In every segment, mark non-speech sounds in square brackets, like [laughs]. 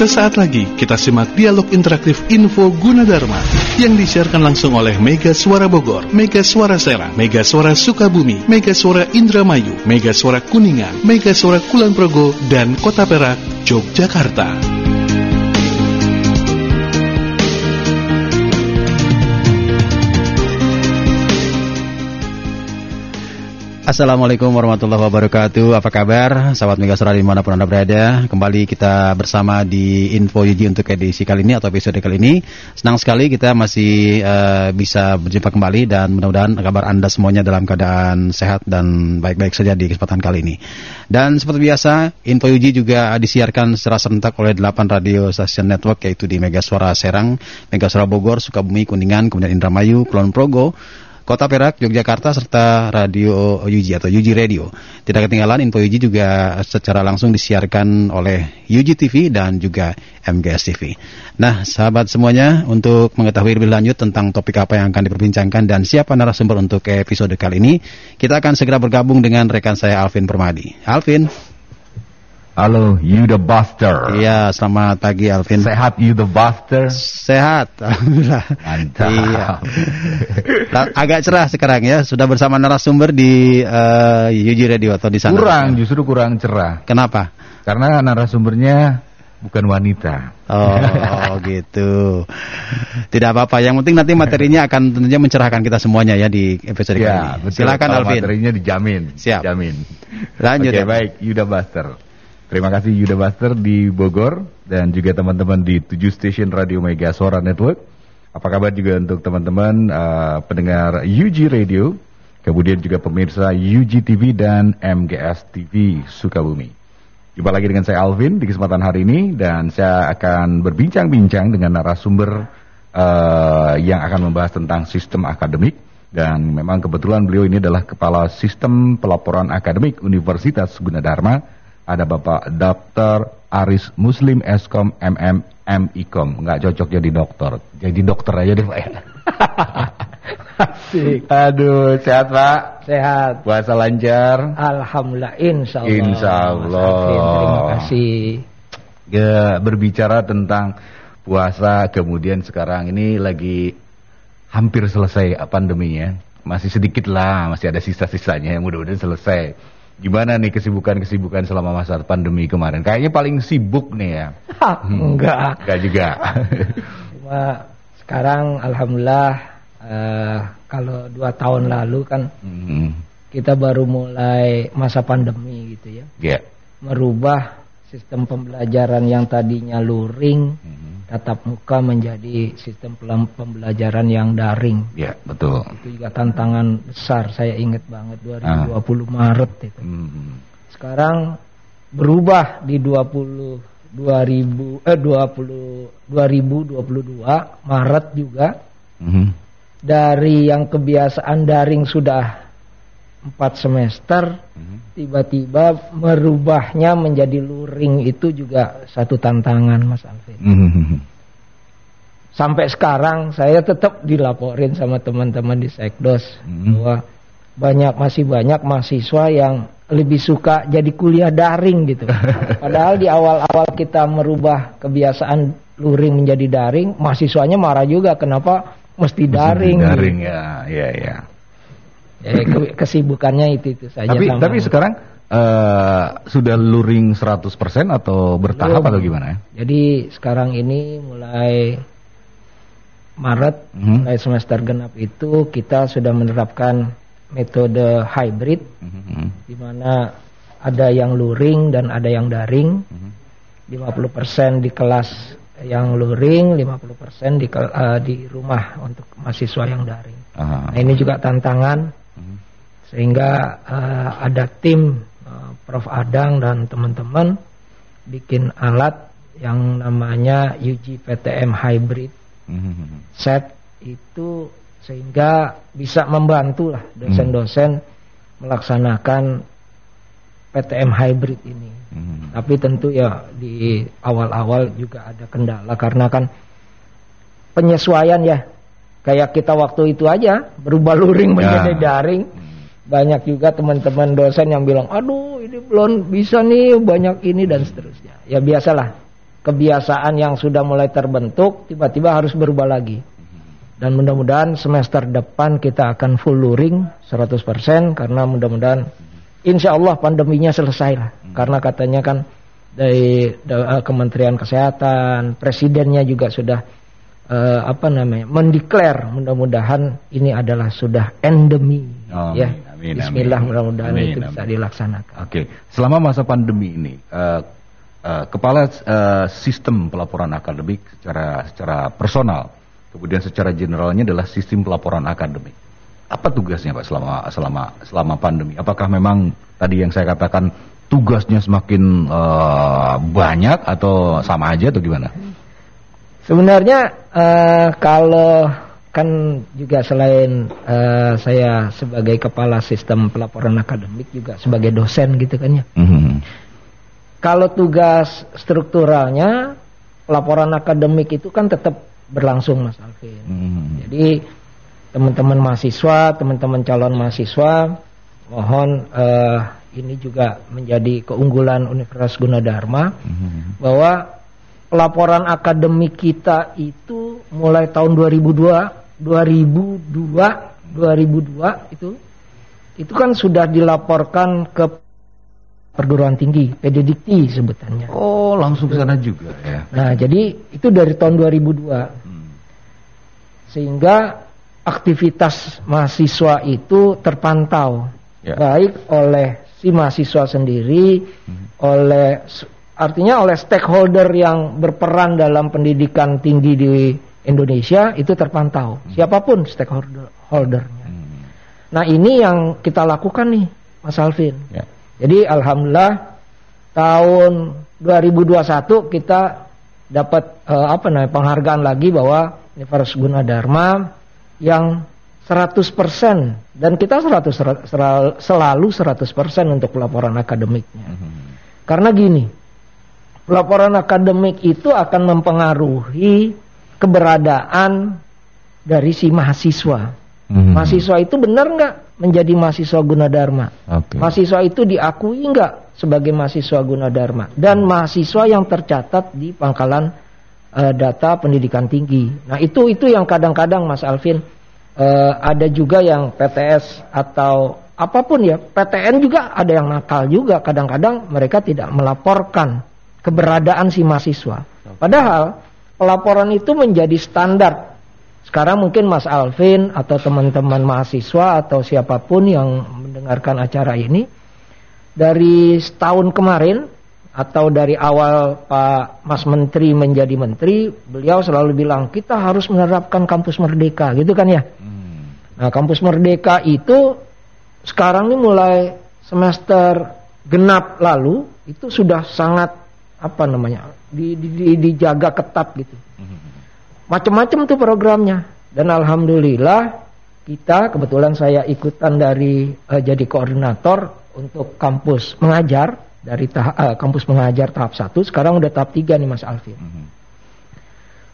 Sesaat lagi kita simak dialog interaktif Info Gunadarma yang disiarkan langsung oleh Mega Suara Bogor, Mega Suara Serang, Mega Suara Sukabumi, Mega Suara Indramayu, Mega Suara Kuningan, Mega Suara Kulon Progo, dan Kota Perak, Yogyakarta. Assalamualaikum warahmatullahi wabarakatuh. Apa kabar? Sahabat Mega Suara di mana pun anda berada Kembali kita bersama di Info Yuji untuk edisi kali ini atau episode kali ini. Senang sekali kita masih uh, bisa berjumpa kembali Dan mudah-mudahan kabar anda semuanya dalam keadaan sehat dan baik-baik saja di kesempatan kali ini. Dan seperti biasa Info Yuji juga disiarkan secara serentak oleh 8 radio stasiun network Yaitu di Mega Suara Serang, Mega Suara Bogor, Sukabumi, Kuningan, kemudian Indramayu, Kulon Progo Kota Perak, Yogyakarta, serta Radio Yuji atau Yuji Radio. Tidak ketinggalan, info Yuji juga secara langsung disiarkan oleh Yuji TV dan juga MGS TV. Nah, sahabat semuanya, untuk mengetahui lebih lanjut tentang topik apa yang akan diperbincangkan dan siapa narasumber untuk episode kali ini, kita akan segera bergabung dengan rekan saya Alvin Permadi. Alvin. Halo, you the Buster. Iya, selamat pagi Alvin. Sehat you the Buster? Sehat, [laughs] alhamdulillah. Mantap. Iya. Agak cerah sekarang ya, sudah bersama narasumber di uh, Yuji Radio atau di sana. Kurang, justru kurang cerah. Kenapa? Karena narasumbernya bukan wanita. Oh, [laughs] gitu. Tidak apa-apa. Yang penting nanti materinya akan tentunya mencerahkan kita semuanya ya di episode ya, kali ini. Silakan Alvin. Materinya dijamin. Siap. Dijamin. Lanjut Oke, ya. baik. Yuda Buster. Terima kasih Yuda Buster di Bogor dan juga teman-teman di 7 stasiun Radio Mega Suara Network. Apa kabar juga untuk teman-teman uh, pendengar UG Radio, kemudian juga pemirsa UG TV dan MGS TV Sukabumi. Jumpa lagi dengan saya Alvin di kesempatan hari ini dan saya akan berbincang-bincang dengan narasumber uh, yang akan membahas tentang sistem akademik dan memang kebetulan beliau ini adalah kepala sistem pelaporan akademik Universitas Gunadarma ada Bapak Dr. Aris Muslim Eskom MM MIKOM. Nggak cocok jadi dokter. Jadi dokter aja deh Pak ya. Asik. [laughs] Aduh, sehat Pak? Sehat. Puasa lancar? Alhamdulillah, insya Allah. Insya Allah. Terima kasih. Ya, berbicara tentang puasa, kemudian sekarang ini lagi hampir selesai pandeminya. Masih sedikit lah, masih ada sisa-sisanya. Mudah-mudahan selesai. Gimana nih kesibukan-kesibukan selama masa pandemi kemarin? Kayaknya paling sibuk nih ya. Hmm. Enggak. Enggak juga. [laughs] Cuma sekarang alhamdulillah uh, kalau dua tahun lalu kan hmm. kita baru mulai masa pandemi gitu ya. Ya. Merubah sistem pembelajaran yang tadinya luring, Hmm. tatap muka menjadi sistem pembelajaran yang daring. Ya, betul. Itu juga tantangan besar saya ingat banget 2020 Maret itu. Hmm. sekarang berubah di 20 2000 eh 20 2022 Maret juga Hmm. dari yang kebiasaan daring sudah empat semester Hmm. tiba-tiba merubahnya menjadi luring itu juga satu tantangan Mas Alvin. Hmm. Sampai sekarang saya tetap dilaporin sama teman-teman di Sekdos Hmm. bahwa banyak masih banyak mahasiswa yang lebih suka jadi kuliah daring gitu. [laughs] Padahal di awal-awal kita merubah kebiasaan luring menjadi daring, mahasiswanya marah juga kenapa mesti daring. Daring gitu. ya, ya, ya. Ke- [laughs] kesibukannya itu itu saja. Tapi sama- tapi sekarang eh, sudah luring 100% atau bertahap Belum. atau gimana ya? Jadi sekarang ini mulai Maret, Mhm. mulai semester genap itu kita sudah menerapkan metode hybrid Mhm. di mana ada yang luring dan ada yang daring. Mhm. 50% di kelas yang luring, 50% di eh, di rumah untuk mahasiswa yang daring. Aha. Nah, ini juga tantangan. Sehingga eh, ada tim eh, Prof Adang dan teman-teman bikin alat yang namanya UG PTM Hybrid set itu sehingga bisa membantu lah dosen-dosen melaksanakan PTM hybrid ini. Mhm. Tapi tentu ya di awal-awal juga ada kendala karena kan penyesuaian ya. Kayak kita waktu itu aja berubah luring menjadi Ya. daring. Banyak juga teman-teman dosen yang bilang, "Aduh, ini belum bisa nih, banyak ini dan seterusnya." Ya biasalah. kebiasaan yang sudah mulai terbentuk tiba-tiba harus berubah lagi. Dan mudah-mudahan semester depan kita akan full luring 100% karena mudah-mudahan insya Allah pandeminya selesai lah. Karena katanya kan dari uh, Kementerian Kesehatan, presidennya juga sudah uh, apa namanya mendeklar mudah-mudahan ini adalah sudah endemi Oh, ya. amin, amin, Bismillah mudah-mudahan itu amin. bisa dilaksanakan. Oke, selama masa pandemi ini, eh, eh, kepala eh, sistem pelaporan akademik secara secara personal, kemudian secara generalnya adalah sistem pelaporan akademik. Apa tugasnya Pak selama selama selama pandemi? Apakah memang tadi yang saya katakan tugasnya semakin eh, banyak atau sama aja atau gimana? Sebenarnya eh, kalau kan juga selain eh, saya sebagai kepala sistem pelaporan akademik juga sebagai dosen gitu kan ya. Mhm. Kalau tugas strukturalnya laporan akademik itu kan tetap berlangsung Mas Alvin. Mhm. Jadi teman-teman mahasiswa, teman-teman calon mahasiswa, mohon eh, ini juga menjadi keunggulan Universitas Gunadarma Mhm. bahwa pelaporan akademik kita itu mulai tahun 2002, 2002, 2002 itu itu kan sudah dilaporkan ke perguruan tinggi, PDDikti sebutannya. Oh, langsung ke sana juga ya. Nah, jadi itu dari tahun 2002 Hmm. sehingga aktivitas mahasiswa itu terpantau Ya. baik oleh si mahasiswa sendiri, oleh artinya oleh stakeholder yang berperan dalam pendidikan tinggi di Indonesia itu terpantau. Siapa pun stakeholder holdernya. Hmm. Nah, ini yang kita lakukan nih, Mas Alvin. Ya. Jadi alhamdulillah tahun 2021 kita dapat eh, apa namanya penghargaan lagi bahwa Universitas Gunadarma yang 100% dan kita 100 seral- selalu 100% untuk pelaporan akademiknya. Mhm. Karena gini, pelaporan akademik itu akan mempengaruhi keberadaan dari si mahasiswa. Mhm. Mahasiswa itu benar nggak menjadi mahasiswa Gunadarma? Oke. Mahasiswa itu diakui nggak sebagai mahasiswa Gunadarma dan mahasiswa yang tercatat di pangkalan eh, data pendidikan tinggi. Nah itu itu yang kadang-kadang Mas Alvin eh, ada juga yang PTS atau apa pun ya PTN juga ada yang nakal juga kadang-kadang mereka tidak melaporkan keberadaan si mahasiswa. Padahal pelaporan itu menjadi standar sekarang mungkin Mas Alvin atau teman-teman mahasiswa atau siapa pun yang mendengarkan acara ini dari setahun kemarin atau dari awal Pak Mas Menteri menjadi menteri, beliau selalu bilang kita harus menerapkan kampus merdeka, gitu kan ya. Hmm. Nah, kampus merdeka itu sekarang ini mulai semester genap lalu itu sudah sangat apa namanya di, di- di- dijaga ketat gitu macam-macam tuh programnya dan alhamdulillah kita kebetulan saya ikutan dari eh, jadi koordinator untuk kampus mengajar dari eh, kampus mengajar tahap 1 sekarang udah tahap 3 nih Mas Alvin. Mhm.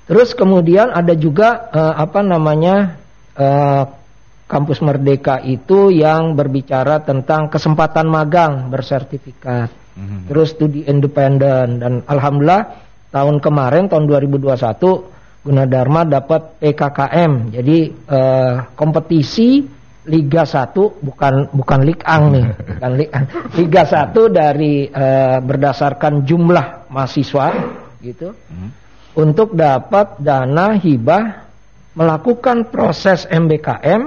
Terus kemudian ada juga eh, apa namanya eh, kampus merdeka itu yang berbicara tentang kesempatan magang bersertifikat. Mhm. Terus studi independen dan alhamdulillah tahun kemarin tahun 2021 Gunadarma dapat PKKM. Jadi eh, kompetisi Liga 1 bukan bukan Lig Ang nih, [laughs] bukan Lig Ang. Liga 1 dari eh, berdasarkan jumlah mahasiswa gitu Mhm. untuk dapat dana hibah melakukan proses MBKM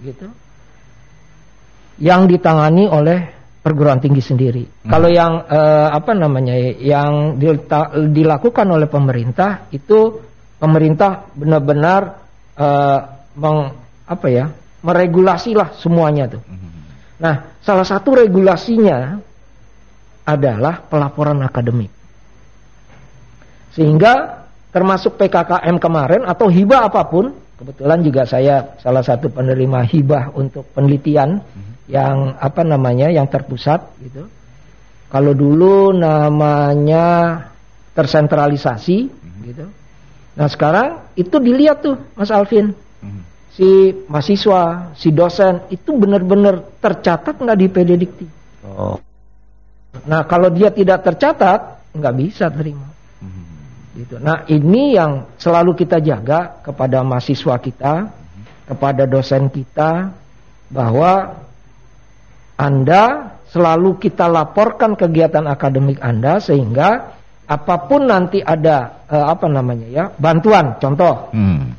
gitu yang ditangani oleh perguruan tinggi sendiri. Kalau yang eh, apa namanya yang dilakukan oleh pemerintah itu pemerintah benar-benar eh, meng apa ya meregulasi lah semuanya tuh. Mhm. Nah, salah satu regulasinya adalah pelaporan akademik. Sehingga termasuk PKKM kemarin atau hibah apa pun, kebetulan juga saya salah satu penerima hibah untuk penelitian yang apa namanya yang terpusat gitu. Kalau dulu namanya tersentralisasi gitu. Nah, sekarang itu dilihat tuh Mas Alvin Mhm. si mahasiswa, si dosen itu benar-benar tercatat nggak di PD Dikti. Oh. Nah kalau dia tidak tercatat nggak bisa terima. Gitu. Nah ini yang selalu kita jaga kepada mahasiswa kita, kepada dosen kita, bahwa Anda selalu kita laporkan kegiatan akademik Anda sehingga apa pun nanti ada eh, apa namanya ya bantuan, contoh Hmm.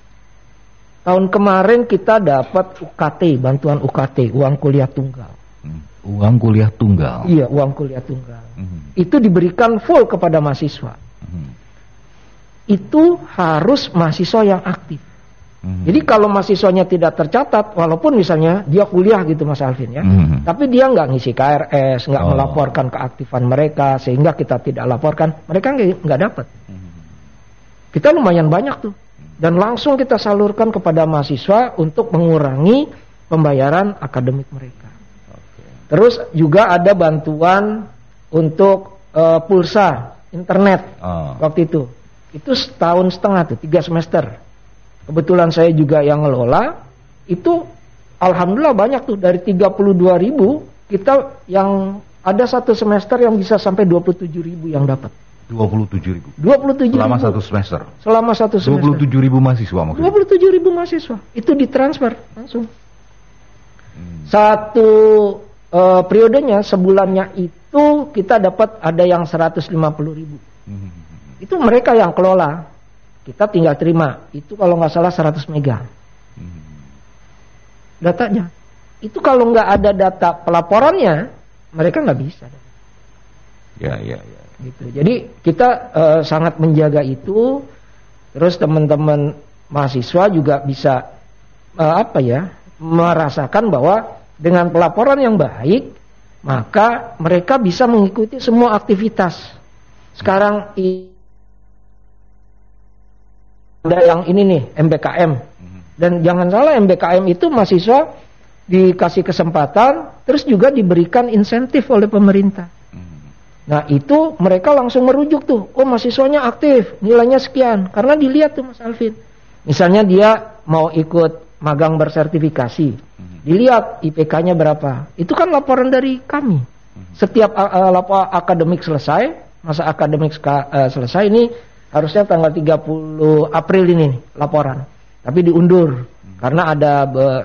tahun kemarin kita dapat UKT, bantuan UKT, uang kuliah tunggal. Hmm. Uang kuliah tunggal. Iya, uang kuliah tunggal. Hmm. Itu diberikan full kepada mahasiswa. Hmm. Itu harus mahasiswa yang aktif. Hmm. Jadi kalau mahasiswanya tidak tercatat, walaupun misalnya dia kuliah gitu Mas Alvin ya, Hmm. tapi dia nggak ngisi KRS, nggak Oh. melaporkan keaktifan mereka, sehingga kita tidak laporkan, mereka nggak dapat. Kita lumayan banyak tuh, dan langsung kita salurkan kepada mahasiswa untuk mengurangi pembayaran akademik mereka. Terus juga ada bantuan untuk eh, pulsa internet Oh. waktu itu. Itu setahun setengah tuh, tiga semester. Kebetulan saya juga yang ngelola, itu alhamdulillah banyak tuh dari 32 ribu kita yang ada satu semester yang bisa sampai 27 ribu yang dapat. 27 ribu. 27 Selama ribu. satu semester. Selama satu semester. 27 ribu mahasiswa maksudnya. 27 ribu mahasiswa itu ditransfer langsung. Hmm. Satu eh, periodenya sebulannya itu kita dapat ada yang 150 ribu. Hmm. Itu mereka yang kelola. Kita tinggal terima. Itu kalau nggak salah 100 mega Hmm. datanya. Itu kalau nggak ada data pelaporannya, mereka nggak bisa. Ya, ya, ya. Gitu. Jadi kita eh, sangat menjaga itu. Terus teman-teman mahasiswa juga bisa eh, apa ya merasakan bahwa dengan pelaporan yang baik, maka mereka bisa mengikuti semua aktivitas. Sekarang i- ada yang ini nih MBKM dan jangan salah MBKM itu mahasiswa dikasih kesempatan, terus juga diberikan insentif oleh pemerintah. Nah itu mereka langsung merujuk tuh, oh mahasiswanya aktif, nilainya sekian, karena dilihat tuh Mas Alvin. Misalnya dia mau ikut magang bersertifikasi, dilihat IPK-nya berapa, itu kan laporan dari kami. Setiap uh, uh, lapor akademik selesai, masa akademik uh, selesai ini harusnya tanggal 30 April ini nih, laporan, tapi diundur karena ada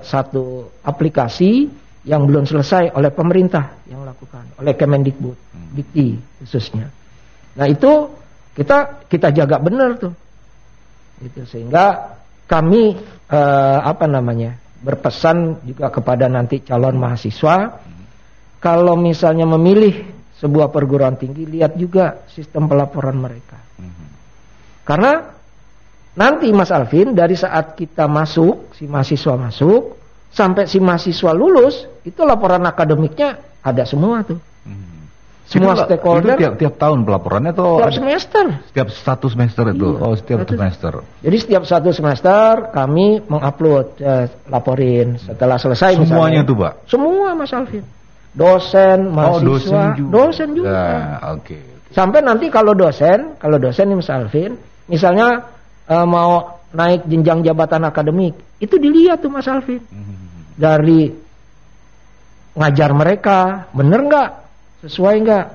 satu aplikasi yang belum selesai oleh pemerintah yang lakukan, oleh Kemendikbud, Dikti khususnya. Nah itu kita kita jaga benar tuh, itu sehingga kami eh, apa namanya berpesan juga kepada nanti calon mahasiswa, kalau misalnya memilih sebuah perguruan tinggi, lihat juga sistem pelaporan mereka. Karena nanti Mas Alvin dari saat kita masuk, si mahasiswa masuk, sampai si mahasiswa lulus, itu laporan akademiknya ada semua tuh. Semua Itu- stakeholder Itu tiap, tiap tahun pelaporannya atau tiap ada- semester. setiap satu semester itu? Iya, oh, setiap satu- semester. Jadi setiap satu semester kami mengupload, eh, laporin setelah selesai Semuanya misalnya. tuh, Pak? Semua Mas Alvin. Dosen, mahasiswa, oh, dosen juga. dosen juga. Nah, oke. Sampai nanti kalau dosen, kalau dosen nih Mas Alvin, misalnya eh, mau naik jenjang jabatan akademik, itu dilihat tuh Mas Alvin. Dari ngajar mereka, bener nggak? Sesuai nggak?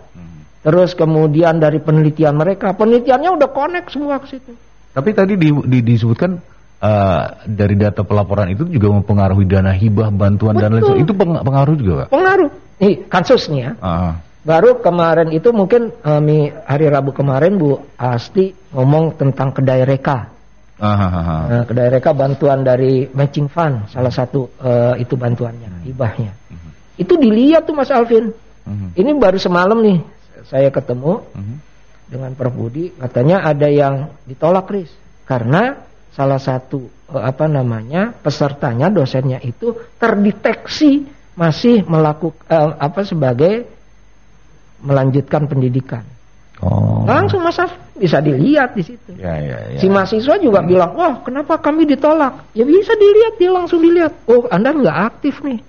Terus kemudian dari penelitian mereka, penelitiannya udah connect semua ke situ. Tapi tadi di, di- disebutkan eh, dari data pelaporan itu juga mempengaruhi dana hibah, bantuan dan lain Betul. sebagainya. Itu peng- pengaruh juga, Pak? Pengaruh. Nih, kansus nih ya. Baru kemarin itu mungkin eh, mi- hari Rabu kemarin Bu Asti ngomong tentang kedai reka. ah, ah, ah, ah. Nah, kedai reka bantuan dari matching fund salah satu eh, itu bantuannya, hibahnya. Itu dilihat tuh Mas Alvin. Mhm. Ini baru semalam nih saya ketemu Mhm. dengan Prof Budi, katanya ada yang ditolak Kris karena salah satu eh, apa namanya pesertanya dosennya itu terdeteksi masih melakukan apa sebagai melanjutkan pendidikan. Oh. Langsung Mas bisa dilihat di situ. Ya, ya, ya. Si mahasiswa juga bilang, wah kenapa kami ditolak? Ya bisa dilihat, dia langsung dilihat. Oh Anda nggak aktif nih.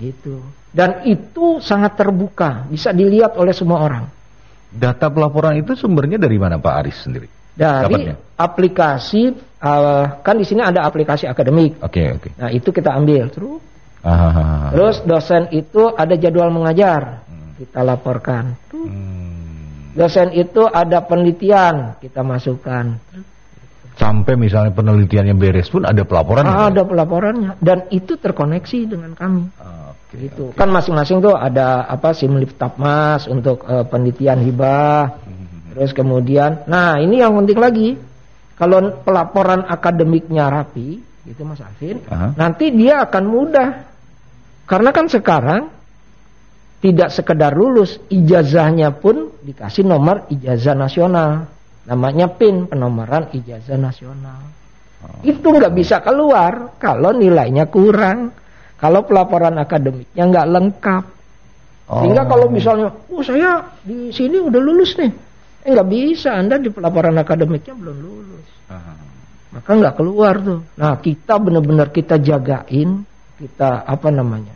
Gitu. Dan itu sangat terbuka, bisa dilihat oleh semua orang. Data pelaporan itu sumbernya dari mana Pak Aris sendiri? Dari Dapatnya? aplikasi, eh, kan di sini ada aplikasi akademik. Oke, oke. Nah itu kita ambil. Terus, Ah, ah, ah, ah. terus dosen itu ada jadwal mengajar, kita laporkan. Hmm. Dosen itu ada penelitian kita masukkan. Sampai misalnya penelitiannya beres pun ada pelaporan. Ah, ada pelaporannya dan itu terkoneksi dengan kami. Oke. gitu. Kan masing-masing tuh ada apa simlip tapmas untuk eh, penelitian hibah. Terus kemudian, nah ini yang penting lagi. Kalau pelaporan akademiknya rapi, gitu Mas Alvin, Aha. nanti dia akan mudah. Karena kan sekarang tidak sekedar lulus, ijazahnya pun dikasih nomor ijazah nasional. Namanya PIN, penomoran ijazah nasional. Itu nggak bisa keluar kalau nilainya kurang. Kalau pelaporan akademiknya nggak lengkap. Sehingga kalau misalnya, oh saya di sini udah lulus nih. Eh nggak bisa, Anda di pelaporan akademiknya belum lulus. Aha. Maka nggak keluar tuh. Nah kita benar-benar kita jagain, kita apa namanya,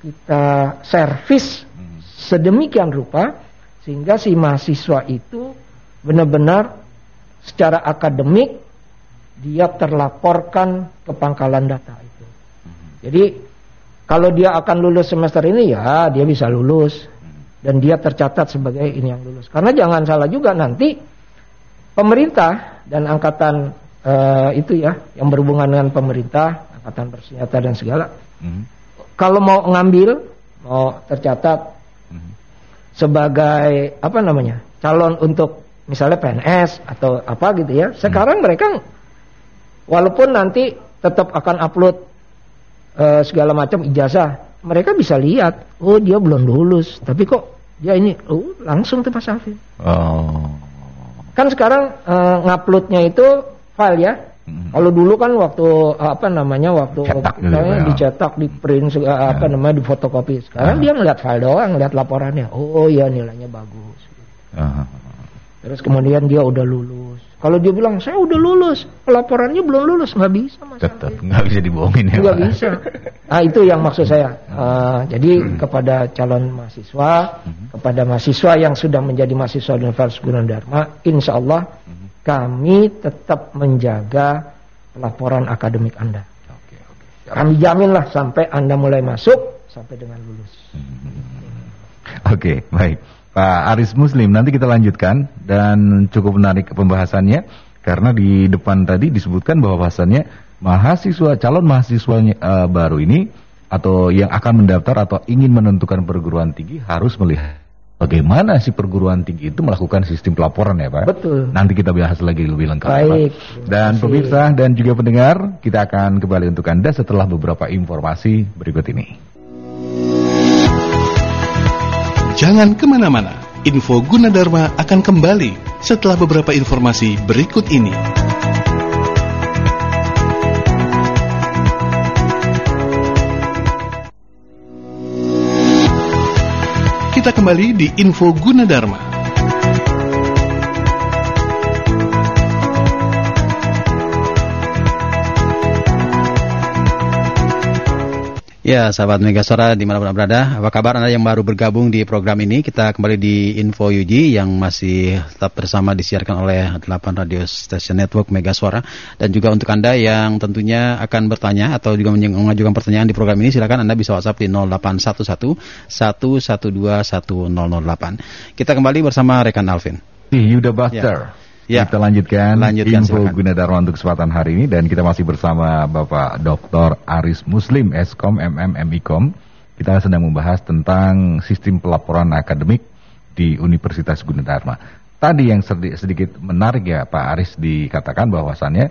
kita servis sedemikian rupa sehingga si mahasiswa itu benar-benar secara akademik dia terlaporkan ke pangkalan data itu. Jadi kalau dia akan lulus semester ini ya dia bisa lulus dan dia tercatat sebagai ini yang lulus. Karena jangan salah juga nanti pemerintah dan angkatan eh, itu ya yang berhubungan dengan pemerintah, angkatan bersenjata dan segala Mhm. Kalau mau ngambil mau tercatat Mhm. sebagai apa namanya calon untuk misalnya PNS atau apa gitu ya. Sekarang mereka walaupun nanti tetap akan upload eh, segala macam ijazah mereka bisa lihat oh dia belum lulus. Tapi kok dia ini oh langsung tuh Mas Alvin Oh. kan sekarang eh, nguploadnya itu file ya Mhm. kalau dulu kan waktu apa namanya waktu Cetak gitu misalnya ya. dicetak, di print sega- apa namanya di fotokopi. Sekarang Ah. dia ngeliat file doang, ngeliat laporannya. Oh iya nilainya bagus. Aha. Terus kemudian dia udah lulus. Kalau dia bilang saya udah lulus, pelaporannya belum lulus, nggak bisa mas. Tetap nggak bisa dibohongin ya. Nggak Pak? bisa. Nah itu yang maksud saya. Eh, jadi kepada calon mahasiswa, kepada mahasiswa yang sudah menjadi mahasiswa di Universitas Gunadarma, insya Allah kami tetap menjaga pelaporan akademik Anda. Oke, oke. Kami jaminlah sampai Anda mulai masuk sampai dengan lulus. Oke, baik. Pak Aris Muslim, nanti kita lanjutkan dan cukup menarik pembahasannya karena di depan tadi disebutkan bahwa bahwasannya mahasiswa calon mahasiswanya eh, baru ini atau yang akan mendaftar atau ingin menentukan perguruan tinggi harus melihat bagaimana si perguruan tinggi itu melakukan sistem pelaporan ya Pak. Betul. Nanti kita bahas lagi lebih lengkap. ya, Pak. Baik, Dan terima kasih. pemirsa dan juga pendengar, kita akan kembali untuk Anda setelah beberapa informasi berikut ini. Jangan ke mana-mana, info Gunadarma akan kembali setelah beberapa informasi berikut ini. Kita kembali di info Gunadarma. Ya, sahabat Mega Suara di mana pun Anda berada, apa kabar Anda yang baru bergabung di program ini? Kita kembali di Info Yuji yang masih tetap bersama disiarkan oleh 8 radio station network Mega Suara. Dan juga untuk Anda yang tentunya akan bertanya atau juga mengajukan pertanyaan di program ini, silakan Anda bisa WhatsApp di 0811 112 1008. Kita kembali bersama rekan Alvin. Di Yuda Buster. Ya. Kita lanjutkan, Lanjutkan, info silakan. Gunadarma untuk kesempatan hari ini dan kita masih bersama Bapak Dr. Aris Muslim, Eskom, MM, MIKOM. Kita sedang membahas tentang sistem pelaporan akademik di Universitas Gunadarma. Tadi yang sedi- sedikit menarik ya Pak Aris dikatakan bahwasannya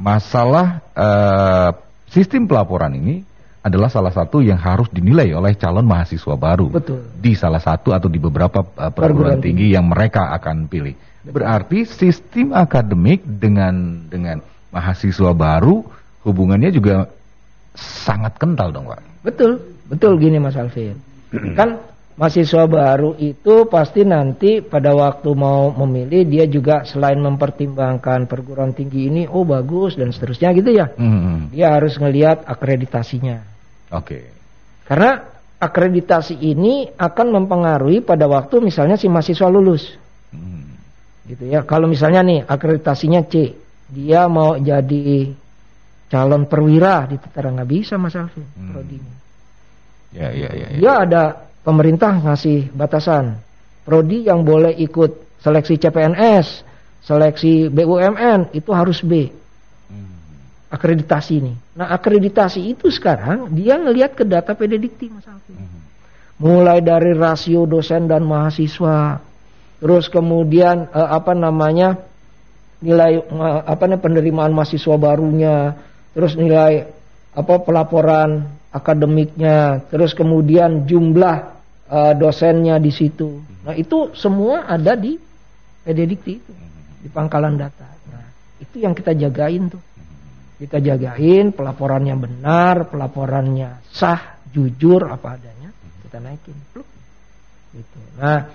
masalah eh, sistem pelaporan ini adalah salah satu yang harus dinilai oleh calon mahasiswa baru Betul. di salah satu atau di beberapa uh, Perguruan tinggi yang mereka akan pilih. Berarti sistem akademik dengan dengan mahasiswa baru hubungannya juga sangat kental dong, Pak. Betul, betul gini Mas Alvin. [clears throat] kan mahasiswa baru itu pasti nanti pada waktu mau memilih dia juga selain mempertimbangkan perguruan tinggi ini oh bagus dan seterusnya gitu ya. Hmm, Dia harus ngelihat akreditasinya. Oke. Karena akreditasi ini akan mempengaruhi pada waktu misalnya si mahasiswa lulus. Hmm, Gitu ya. Kalau misalnya nih akreditasinya C, dia mau jadi calon perwira di Tetera nggak bisa Mas Alvin. Hmm. prodinya. Ya, ya, ya. ya. Dia ada pemerintah ngasih batasan prodi yang boleh ikut seleksi CPNS, seleksi BUMN itu harus B. Akreditasi ini. Nah, akreditasi itu sekarang dia ngelihat ke data PDDikti Mas Alvin. Mulai dari rasio dosen dan mahasiswa, terus kemudian eh, apa namanya nilai eh, apa namanya penerimaan mahasiswa barunya, terus nilai apa pelaporan akademiknya, terus kemudian jumlah eh, dosennya di situ. Nah, itu semua ada di PDDikti itu, di pangkalan data. Nah, itu yang kita jagain tuh. Kita jagain pelaporannya benar, pelaporannya sah, jujur apa adanya, kita naikin. Pluk. Gitu. Nah,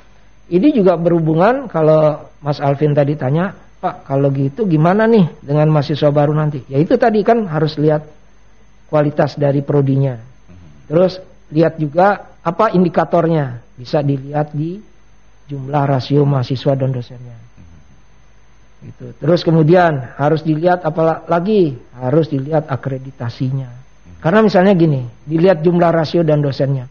ini juga berhubungan kalau Mas Alvin tadi tanya, Pak, kalau gitu gimana nih dengan mahasiswa baru nanti? Ya itu tadi kan harus lihat kualitas dari prodinya. Terus lihat juga apa indikatornya, bisa dilihat di jumlah rasio mahasiswa dan dosennya. Gitu. Terus kemudian harus dilihat apa lagi? Harus dilihat akreditasinya. Karena misalnya gini, dilihat jumlah rasio dan dosennya.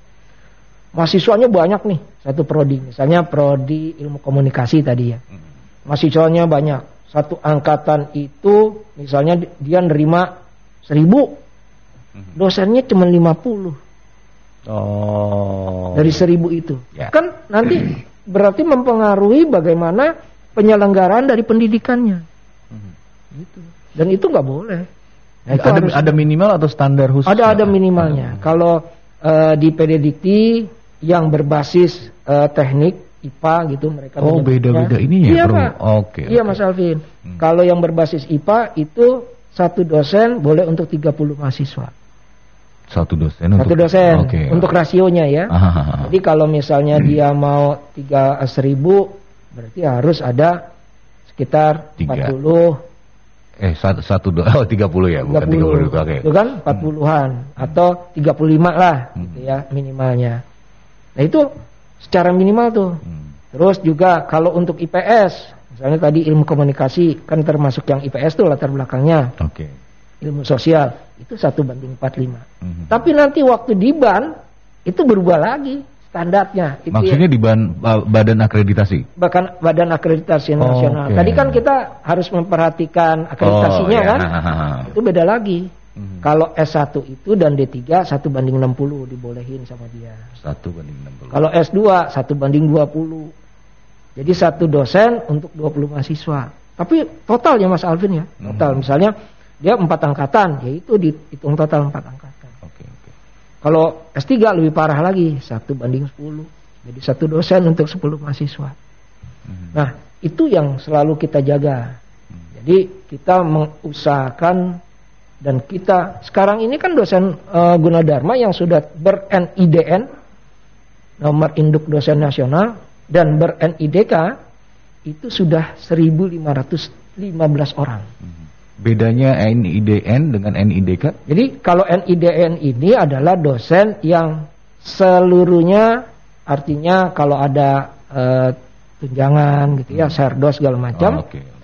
Mahasiswanya banyak nih, satu prodi. Misalnya prodi ilmu komunikasi tadi ya. Mahasiswanya banyak. Satu angkatan itu misalnya dia nerima seribu. Dosennya cuma 50 Oh. dari seribu itu. Ya. Kan nanti berarti mempengaruhi bagaimana penyelenggaraan dari pendidikannya. Gitu. Dan itu nggak boleh. Nah, itu ada harus- ada minimal atau standar khusus? ada ada minimalnya. Kalau eh, di PDDikti yang berbasis eh, teknik IPA gitu mereka Oh, beda-beda ininya, Iya, Bro. Pak. Oke, Iya, oke. Mas Alvin. Hmm. Kalau yang berbasis IPA itu satu dosen boleh untuk 30 mahasiswa. Satu dosen Satu untuk dosen Oke. untuk rasionya ya. Ah, ah, ah. Jadi kalau misalnya dia mau tiga seribu, berarti harus ada sekitar Tiga. 40, Eh satu satu oh 30 ya, bukan 30, 30. Oke. itu kan 40-an atau 35 lah, Hmm. gitu ya minimalnya. Nah itu secara minimal tuh. Hmm. Terus juga kalau untuk IPS, misalnya tadi ilmu komunikasi kan termasuk yang IPS tuh latar belakangnya Oke. ilmu sosial itu satu banding 45. Mhm. Tapi nanti waktu di ban itu berubah lagi standarnya. Itu ya. Maksudnya di ban- ba- badan akreditasi. bahkan badan akreditasi Oh, nasional. oke. Tadi kan kita harus memperhatikan akreditasinya Oh, iya. kan. Itu beda lagi. Mhm. Kalau S1 itu dan D3 satu banding 60 dibolehin sama dia. Satu banding 60. Kalau S2 satu banding 20. Jadi satu dosen untuk 20 mahasiswa. Tapi total ya Mas Alvin ya. Total misalnya dia empat angkatan, yaitu dihitung total empat angkatan. Oke, oke. Kalau S3 lebih parah lagi, satu banding 10. Jadi satu dosen untuk 10 mahasiswa. Mhm. Nah, itu yang selalu kita jaga. Jadi kita mengusahakan dan kita sekarang ini kan dosen eh, Gunadarma yang sudah ber-NIDN nomor induk dosen nasional dan ber-NIDK itu sudah 1515 orang. Mhm. Bedanya NIDN dengan NIDK? Jadi kalau NIDN ini adalah dosen yang seluruhnya artinya kalau ada eh, tunjangan gitu ya, serdos segala macam. Oh, Oke, oke.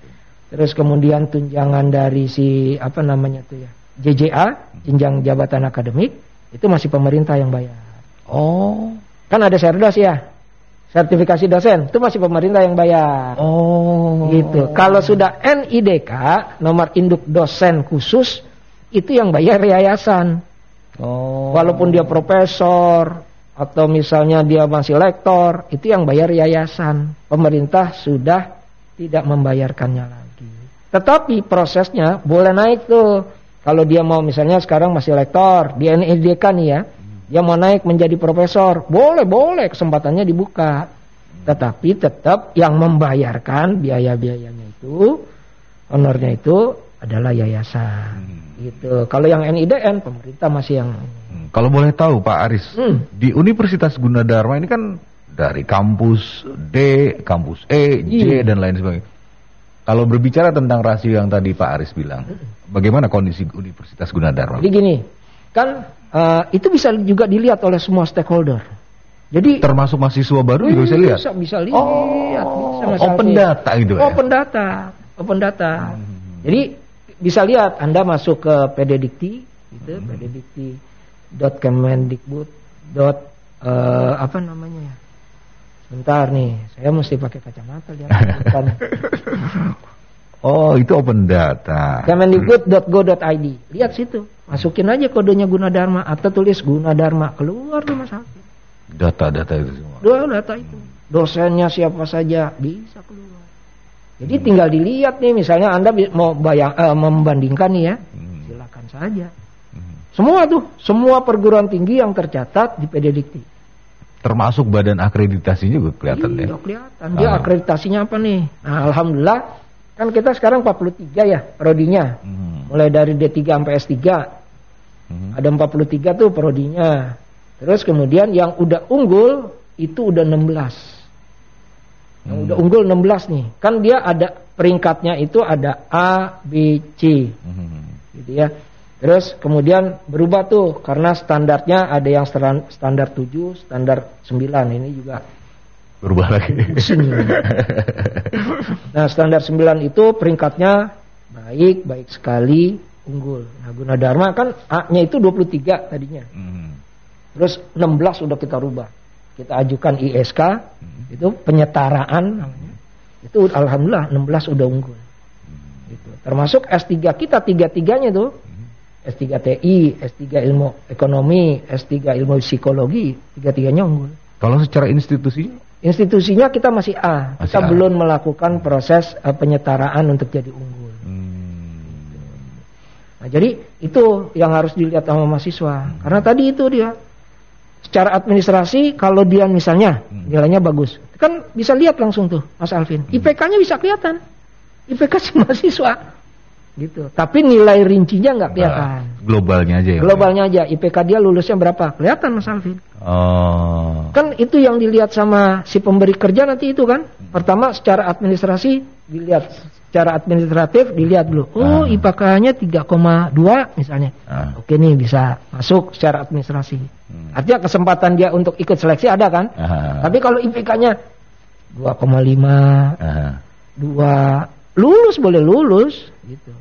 Terus kemudian tunjangan dari si apa namanya tuh ya, JJA, jenjang jabatan akademik, itu masih pemerintah yang bayar. Oh. Kan ada serdos ya. Sertifikasi dosen itu masih pemerintah yang bayar. Oh. Gitu. Kalau sudah NIDK, nomor induk dosen khusus, itu yang bayar yayasan. Oh. Walaupun dia profesor atau misalnya dia masih lektor, itu yang bayar yayasan. Pemerintah sudah tidak membayarkannya lagi. Tetapi prosesnya boleh naik tuh. Kalau dia mau misalnya sekarang masih lektor, di NIDK nih ya, dia mau naik menjadi profesor, boleh boleh kesempatannya dibuka. Tetapi tetap yang membayarkan biaya-biayanya itu, honornya itu adalah yayasan. Gitu. Kalau yang NIDN pemerintah masih yang Hmm, Kalau boleh tahu Pak Aris, Hmm. di Universitas Gunadarma ini kan dari kampus D, kampus E, J Iya. dan lain sebagainya. Kalau berbicara tentang rasio yang tadi Pak Aris bilang, bagaimana kondisi Universitas Gunadarma? Jadi gini, kan eh, itu bisa juga dilihat oleh semua stakeholder. Jadi Termasuk mahasiswa baru juga bisa lihat. Bisa, bisa lihat. Oh, bisa, open data gitu ya? Open data, open data. Hmm. Jadi bisa lihat Anda masuk ke PDDikti, gitu, Hmm. PDDikti.kemendikbud. Dot, eh, apa namanya ya? Bentar nih, saya mesti pakai kacamata lihat. [laughs] Oh, itu open data. Kemendikbud.go.id. Lihat situ. Masukin aja kodenya Gunadarma atau tulis Gunadarma keluar Mas Alvin. Data-data itu semua. Dua data itu. Dosennya siapa saja bisa keluar. Jadi tinggal dilihat nih misalnya Anda mau bayang, eh, membandingkan nih ya. Hmm. Silakan saja. Hmm. Semua tuh, semua perguruan tinggi yang tercatat di PD Dikti. Termasuk badan akreditasi juga kelihatan ya. Iya, kelihatan. Dia Ah. akreditasinya apa nih? Nah, alhamdulillah kan kita sekarang 43 ya prodinya. Hmm. Mulai dari D3 sampai S3. Hmm. Ada 43 tuh prodinya. Terus kemudian yang udah unggul itu udah 16. Yang Hmm. udah unggul 16 nih. Kan dia ada peringkatnya itu ada A, B, C Hmm. gitu ya. Terus kemudian berubah tuh karena standarnya ada yang stan- standar 7, standar 9 ini juga Berubah lagi. [laughs] Nah, standar 9 itu peringkatnya baik, baik sekali, unggul. Nah, Gunadarma kan A-nya itu 23 tadinya. Hmm. Terus 16 udah kita rubah. Kita ajukan ISK, itu penyetaraan namanya. Itu alhamdulillah 16 udah unggul. Gitu. Termasuk S3 kita tiga-tiganya tuh. S3 TI, S3 ilmu ekonomi, S3 ilmu psikologi, tiga-tiganya unggul. Kalau secara institusi Institusinya kita masih A, Masih kita A. belum melakukan proses eh, penyetaraan untuk jadi unggul. Hmm. Nah, jadi itu yang harus dilihat sama mahasiswa. Karena tadi itu dia secara administrasi kalau dia misalnya Hmm. nilainya bagus, kan bisa lihat langsung tuh Mas Alvin. IPK-nya bisa kelihatan. IPK si mahasiswa. Gitu. Tapi nilai rincinya nggak kelihatan. Nah, globalnya aja ya. Globalnya aja IPK dia lulusnya berapa? Kelihatan Mas Alvin. Oh. Kan itu yang dilihat sama si pemberi kerja nanti itu kan. Pertama secara administrasi dilihat secara administratif dilihat dulu. Oh, Ah. IPK-nya 3,2 misalnya. Ah. Oke nih bisa masuk secara administrasi. Hmm. Artinya kesempatan dia untuk ikut seleksi ada kan? Ah. Tapi kalau IPK-nya 2,5, Ah. 2 lulus boleh lulus gitu.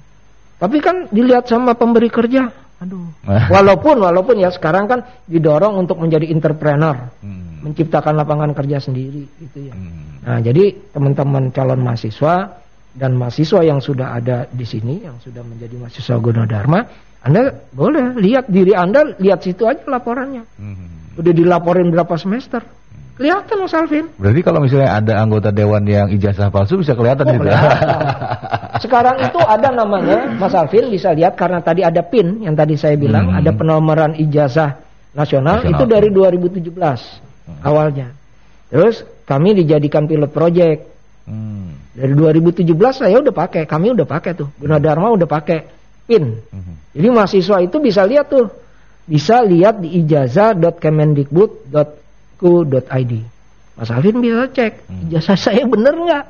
Tapi kan dilihat sama pemberi kerja. Aduh. [laughs] Walaupun walaupun ya sekarang kan didorong untuk menjadi entrepreneur, Hmm. menciptakan lapangan kerja sendiri gitu ya. Hmm. Nah, jadi teman-teman calon mahasiswa dan mahasiswa yang sudah ada di sini yang sudah menjadi mahasiswa Gunadarma, Anda boleh lihat diri Anda, lihat situ aja laporannya. Hmm. Udah dilaporin berapa semester? Kelihatan Mas Alvin. Berarti kalau misalnya ada anggota dewan yang ijazah palsu bisa kelihatan Oh, gitu. [laughs] Sekarang itu ada namanya, Mas Alvin bisa lihat karena tadi ada PIN yang tadi saya bilang, Hmm. ada penomoran ijazah nasional, Nasional. itu dari 2017 Hmm. awalnya. Terus kami dijadikan pilot project. Hmm. Dari 2017 saya udah pakai, kami udah pakai tuh. Gunadarma udah pakai PIN. Hmm. Jadi mahasiswa itu bisa lihat tuh. Bisa lihat di ijazah.kemendikbud.co.id. Mas Alvin bisa cek, Hmm. ijazah saya bener nggak?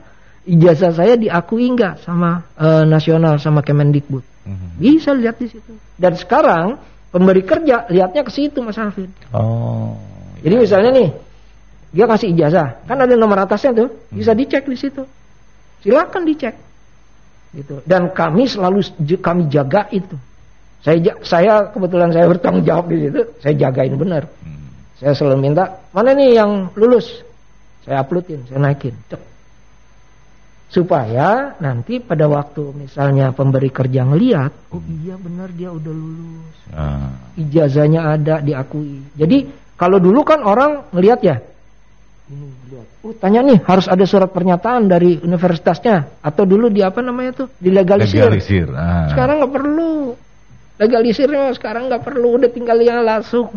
Ijazah saya diakui nggak sama eh, nasional sama Kemendikbud? Hmm. Bisa lihat di situ. Dan sekarang pemberi kerja lihatnya ke situ Mas Alvin. Oh. Jadi misalnya nih, dia kasih ijazah, kan ada nomor atasnya tuh, bisa dicek di situ. Silakan dicek. Gitu. Dan kami selalu kami jaga itu. Saya saya kebetulan saya bertanggung jawab di situ, saya jagain benar. Hmm. Saya selalu minta, mana nih yang lulus? Saya uploadin, saya naikin. Cek. Supaya nanti pada waktu misalnya pemberi kerja ngeliat, oh iya benar dia udah lulus Ah. ijazahnya ada diakui. Jadi kalau dulu kan orang ngelihat ya, ini lihat, oh tanya nih harus ada surat pernyataan dari universitasnya atau dulu di apa namanya tuh dilegalisir. Legalisir. Ah. Sekarang nggak perlu legalisirnya sekarang nggak perlu udah tinggal yang langsung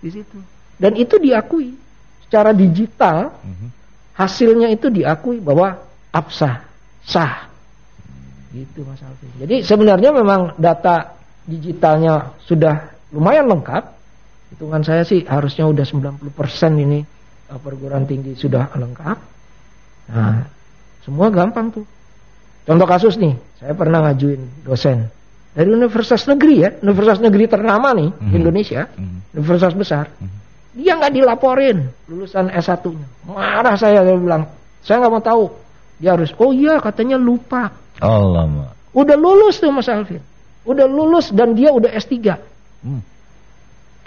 di situ. Dan itu diakui secara digital Mhm. hasilnya itu diakui bahwa absah sah gitu Mas Alvin. Jadi sebenarnya memang data digitalnya sudah lumayan lengkap. Hitungan saya sih harusnya udah 90% ini eh, perguruan tinggi sudah lengkap. Nah, semua gampang tuh. Contoh kasus nih, saya pernah ngajuin dosen dari universitas negeri ya, universitas negeri ternama nih di Mhm. Indonesia, Mhm. universitas besar. Mhm. Dia nggak dilaporin lulusan S1-nya. Marah saya, saya bilang, saya nggak mau tahu. Dia harus, oh iya katanya lupa. Alamak. Udah lulus tuh Mas Alvin. Udah lulus dan dia udah S3. Hmm.